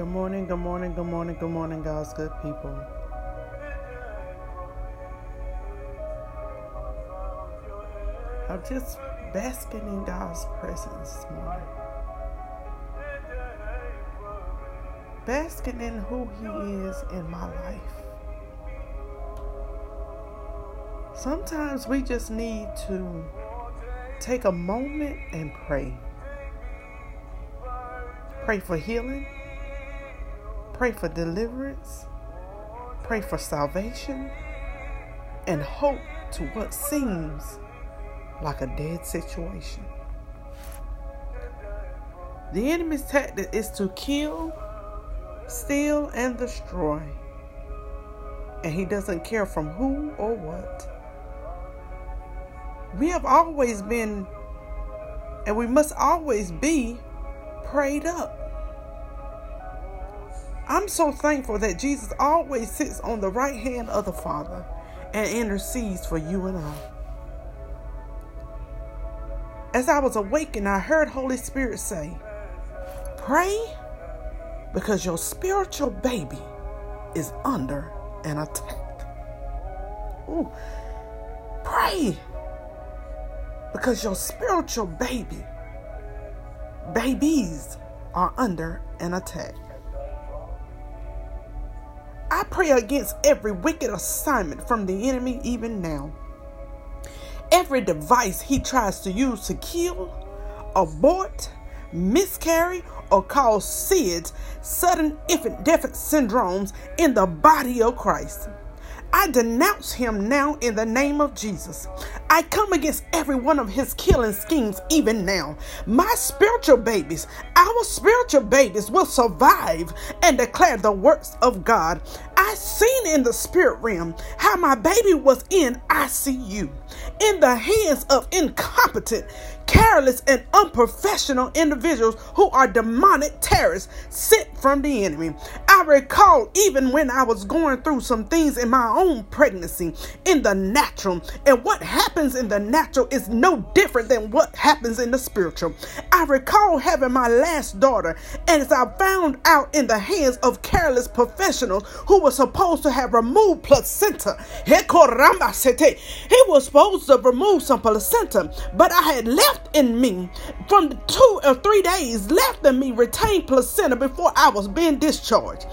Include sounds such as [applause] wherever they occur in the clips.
Good morning, good morning, good morning, good morning, God's good people. I'm just basking in God's presence this morning. Basking in who He is in my life. Sometimes we just need to take a moment and pray. Pray for healing. Pray for deliverance. Pray for salvation. And hope to what seems like a dead situation. The enemy's tactic is to kill, steal, and destroy. And he doesn't care from who or what. We have always been, and we must always be, prayed up. I'm so thankful that Jesus always sits on the right hand of the Father and intercedes for you and I. As I was awakened, I heard Holy Spirit say, Pray because your spiritual baby is under an attack. Ooh. Pray because your spiritual baby, babies, are under an attack. I pray against every wicked assignment from the enemy even now. Every device he tries to use to kill, abort, miscarry, or cause SIDS, sudden infant death syndromes, in the body of Christ. I denounce him now in the name of Jesus. I come against every one of his killing schemes even now. My spiritual babies, our spiritual babies will survive and declare the works of God. I seen in the spirit realm how my baby was in ICU in the hands of incompetent, careless, and unprofessional individuals who are demonic terrorists sent from the enemy. I recall even when I was going through some things in my own pregnancy in the natural, and what happens in the natural is no different than what happens in the spiritual. I recall having my last daughter, and as I found out in the hands of careless professionals who were supposed to have removed placenta, he was supposed to remove some placenta, but I had left in me from two or three days left in me retained placenta before I was being discharged.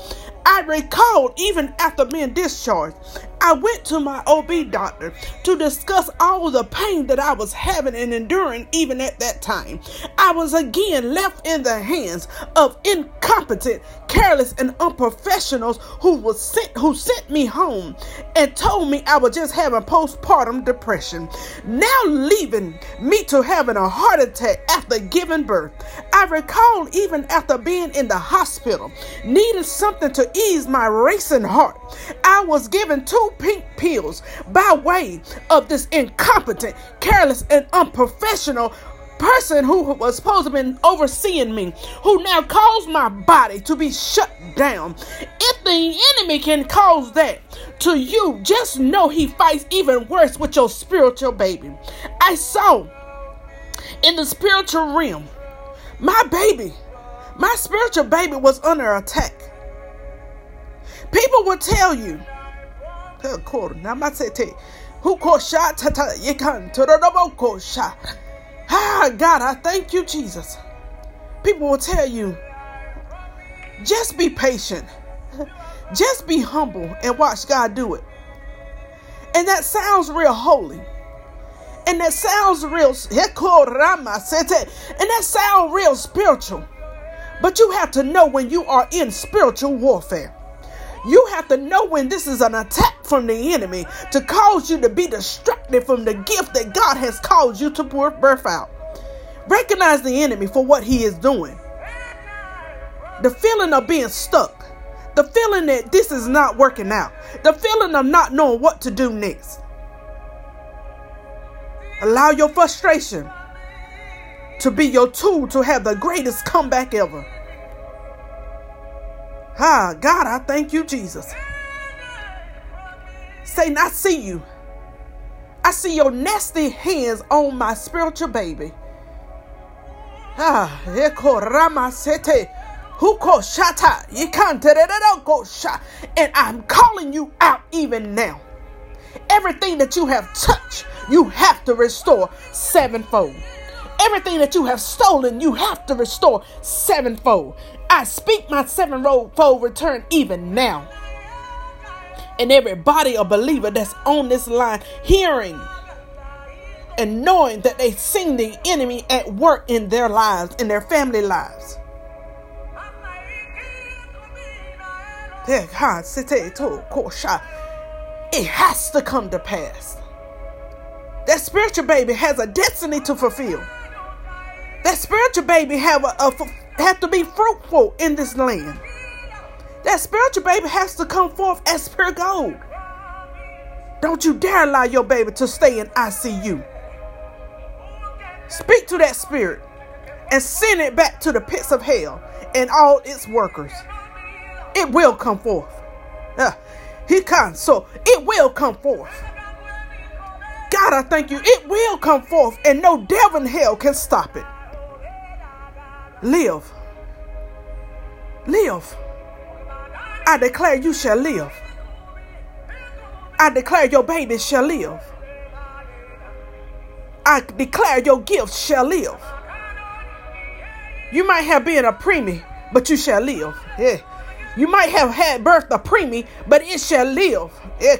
I recalled even after being discharged, I went to my OB doctor to discuss all the pain that I was having and enduring even at that time. I was again left in the hands of incompetent, careless, and unprofessionals who was sent who sent me home and told me I was just having postpartum depression. Now leaving me to having a heart attack after giving birth. I recall even after being in the hospital, needing something to ease my racing heart. I was given two pink pills by way of this incompetent, careless, and unprofessional person who was supposed to been overseeing me, who now caused my body to be shut down. If the enemy can cause that to you, just know he fights even worse with your spiritual baby. I saw in the spiritual realm, my baby, my spiritual baby was under attack. People will tell you, who called shot tata yikan to shot. Ah, God, I thank you, Jesus. People will tell you, just be patient, just be humble, and watch God do it. And that sounds real holy. And that sounds real, and that sounds real spiritual. But you have to know when you are in spiritual warfare. You have to know when this is an attack from the enemy to cause you to be distracted from the gift that God has called you to birth out. Recognize the enemy for what he is doing. The feeling of being stuck, the feeling that this is not working out, the feeling of not knowing what to do next. Allow your frustration to be your tool to have the greatest comeback ever. Ah, God, I thank you, Jesus. Satan, I see you. I see your nasty hands on my spiritual baby. Ah, Who called Shata? Shot. And I'm calling you out even now. Everything that you have touched, you have to restore sevenfold. Everything that you have stolen, you have to restore sevenfold. I speak my sevenfold return even now. And everybody, a believer that's on this line, hearing and knowing that they've seen the enemy at work in their lives, in their family lives. It has to come to pass. That spiritual baby has a destiny to fulfill. That spiritual baby have a, have to be fruitful in this land. That spiritual baby has to come forth as pure gold. Don't you dare allow your baby to stay in ICU. Speak to that spirit and send it back to the pits of hell and all its workers. It will come forth. Uh, he comes, so it will come forth. God, I thank you. It will come forth, and no devil in hell can stop it. Live. Live. I declare you shall live. I declare your baby shall live. I declare your gifts shall live. You might have been a preemie, but you shall live. Yeah. You might have had birth a preemie, but it shall live. In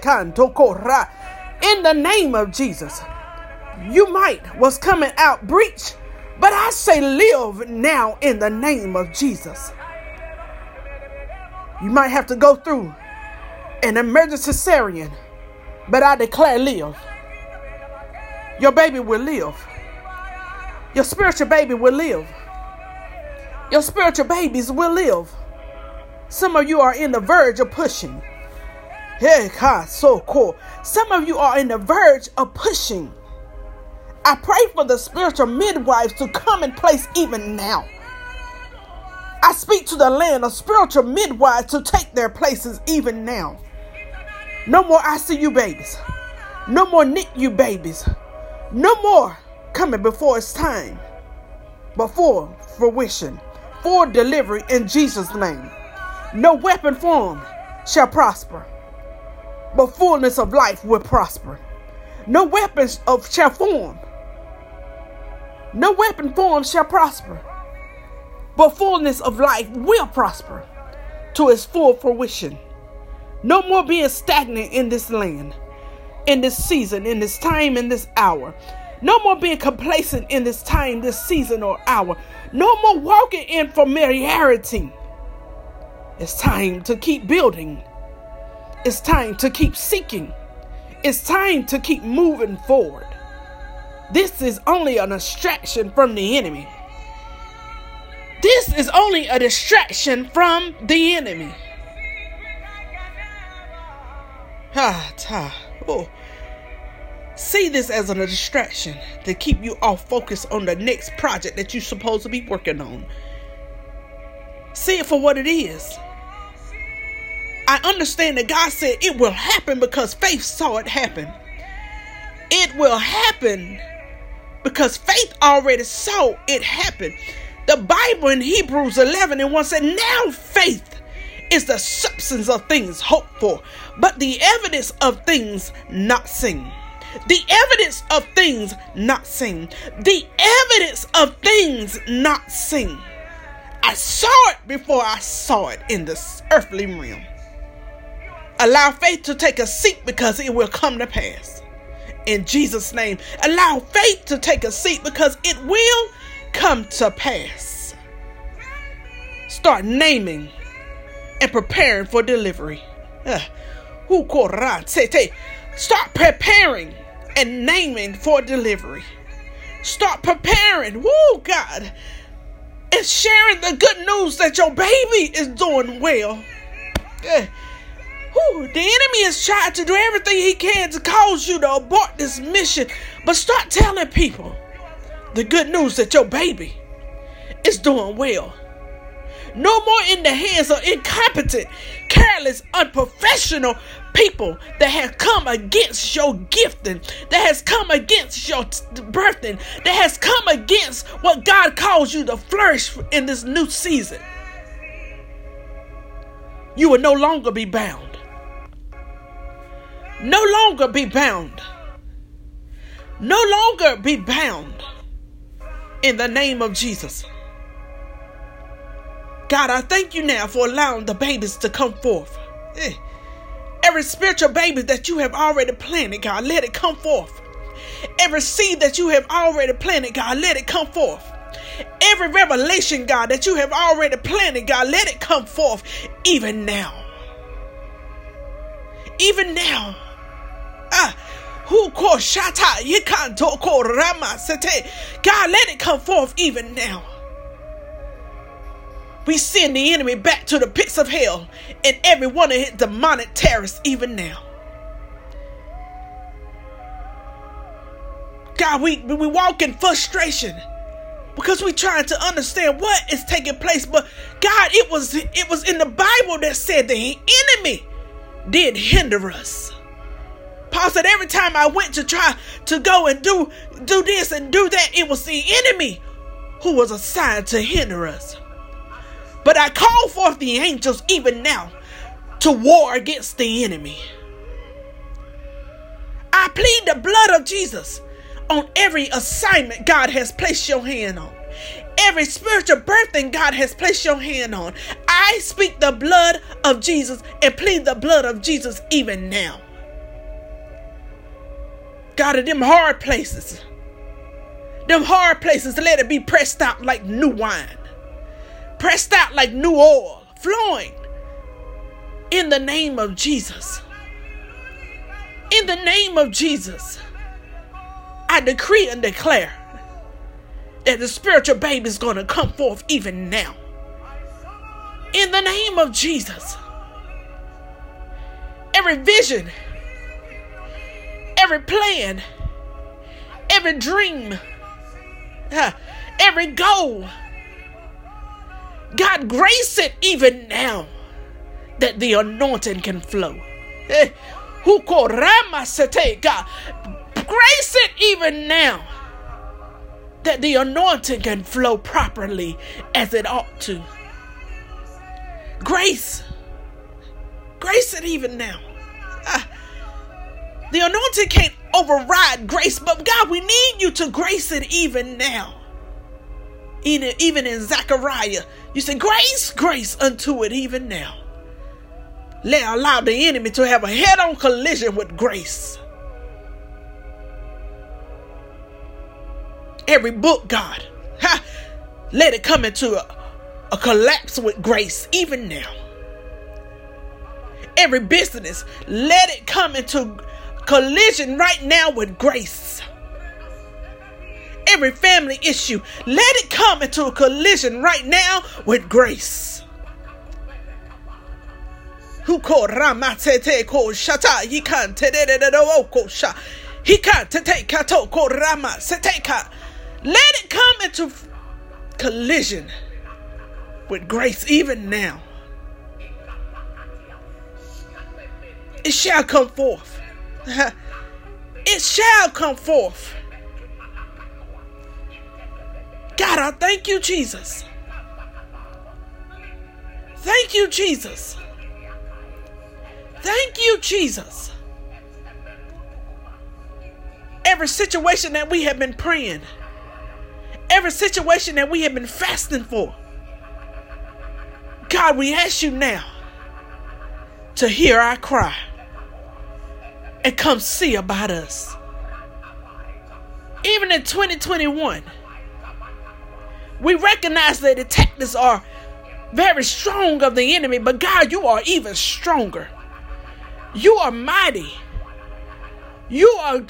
the name of Jesus. You might was coming out breech, but I say live now in the name of Jesus. You might have to go through an emergency cesarean, but I declare live. Your baby will live. Your spiritual baby will live. Your spiritual babies will live. Some of you are in the verge of pushing. Hey, God, so cool. Some of you are in the verge of pushing. I pray for the spiritual midwives to come in place even now. I speak to the land of spiritual midwives to take their places even now. No more ICU babies. No more NICU babies. No more coming before it's time, before fruition, for delivery in Jesus' name. No weapon formed shall prosper, but fullness of life will prosper. No weapons of shall form. No weapon formed shall prosper, but fullness of life will prosper to its full fruition. No more being stagnant in this land in this season, in this time, in this hour. No more being complacent in this time, this season, or hour. No more walking in familiarity. It's time to keep building. It's time to keep seeking. It's time to keep moving forward. This is only a distraction from the enemy. This is only a distraction from the enemy. Ah, ta. Oh. See this as a distraction to keep you off focus on the next project that you're supposed to be working on. See it for what it is. I understand that God said it will happen because faith saw it happen. It will happen because faith already saw it happen. The Bible in Hebrews 11 and 1 said, Now faith is the substance of things hoped for, but the evidence of things not seen. The evidence of things not seen. The evidence of things not seen. I saw it before I saw it in this earthly realm. Allow faith to take a seat because it will come to pass. In Jesus' name, allow faith to take a seat because it will come to pass. Start naming and preparing for delivery. Start preparing and naming for delivery. Start preparing. Woo, God. And sharing the good news that your baby is doing well. The enemy is trying to do everything he can to cause you to abort this mission. But start telling people the good news that your baby is doing well. No more in the hands of incompetent, careless, unprofessional people that have come against your gifting, that has come against your birthing, that has come against what God calls you to flourish in this new season. You will no longer be bound. No longer be bound. No longer be bound in the name of Jesus. God, I thank you now for allowing the babies to come forth. Eh. Every spiritual baby that you have already planted, God, let it come forth. Every seed that you have already planted, God, let it come forth. Every revelation, God, that you have already planted, God, let it come forth even now. Even now. Ah, who called Shata? Can't talk Rama Sete. God, let it come forth even now. We send the enemy back to the pits of hell and every one of his demonic terrorists even now. God, we, we walk in frustration because we're trying to understand what is taking place. But God, it was it was in the Bible that said the enemy did hinder us. Paul said every time I went to try to go and do do this and do that, it was the enemy who was assigned to hinder us. But I call forth the angels even now to war against the enemy. I plead the blood of Jesus on every assignment God has placed your hand on. Every spiritual birthing God has placed your hand on. I speak the blood of Jesus and plead the blood of Jesus even now. God, of them hard places, them hard places, let it be pressed out like new wine. Pressed out like new oil, flowing. In the name of Jesus. In the name of Jesus, I decree and declare that the spiritual baby is going to come forth even now. In the name of Jesus, every vision, every plan, every dream, every goal, God, grace it even now that the anointing can flow. Eh, grace it even now that the anointing can flow properly as it ought to. Grace, grace it even now. The anointing can't override grace, but God, we need you to grace it even now even, even in Zechariah, you say, Grace, grace unto it even now. Let allow the enemy to have a head on collision with grace. Every book, God, ha, let it come into a, a collapse with grace even now. Every business, let it come into collision right now with grace every family issue. Let it come into a collision right now with grace. Who called Ramatete called Shata? He can't oh, sha. He can't take Kato called Rama Seteka. Let it come into collision with grace even now. It shall come forth. [laughs] it shall come forth. God, I thank you, Jesus. Thank you, Jesus. Thank you, Jesus. Every situation that we have been praying, every situation that we have been fasting for, God, we ask you now to hear our cry and come see about us. Even in 2021, we recognize that the tactics are very strong of the enemy, but God, you are even stronger. You are mighty. You are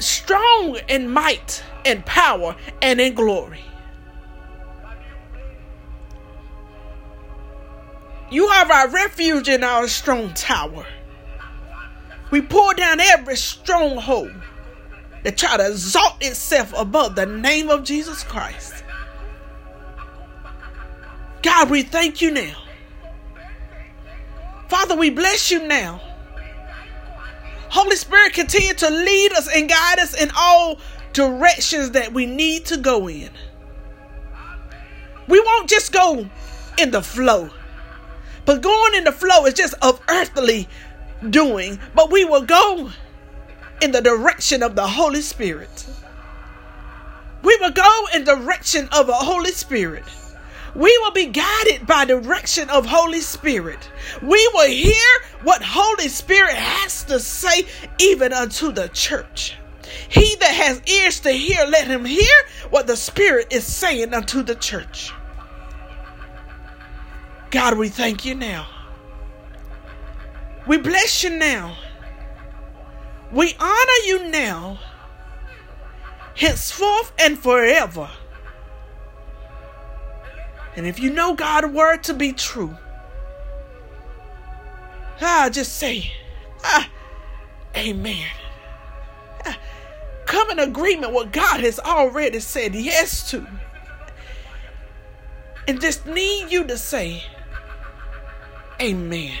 strong in might and power and in glory. You are our refuge and our strong tower. We pull down every stronghold that try to exalt itself above the name of Jesus Christ. God, we thank you now. Father, we bless you now. Holy Spirit, continue to lead us and guide us in all directions that we need to go in. We won't just go in the flow, But going in the flow is just of earthly doing, but we will go in the direction of the Holy Spirit. We will go in direction of the Holy Spirit. We will be guided by direction of Holy Spirit. We will hear what Holy Spirit has to say even unto the church. He that has ears to hear, let him hear what the Spirit is saying unto the church. God, we thank you now. We bless you now. We honor you now, henceforth and forever. And if you know God's word to be true, ah, just say, ah, amen. Ah, come in agreement what God has already said yes to. And just need you to say, amen.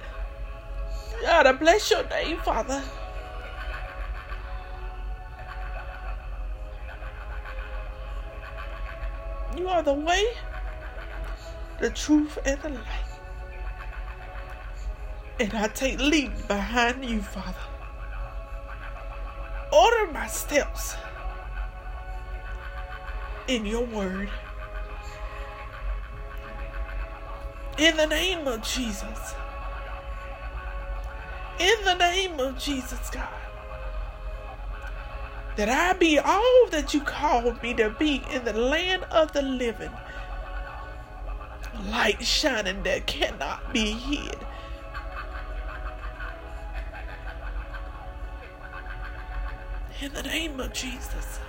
God, I bless your name, Father. You are the way, the truth, and the light. And I take lead behind you, Father. Order my steps in your word. In the name of Jesus. In the name of Jesus, God. That I be all that you called me to be in the land of the living. Light shining that cannot be hid. In the name of Jesus.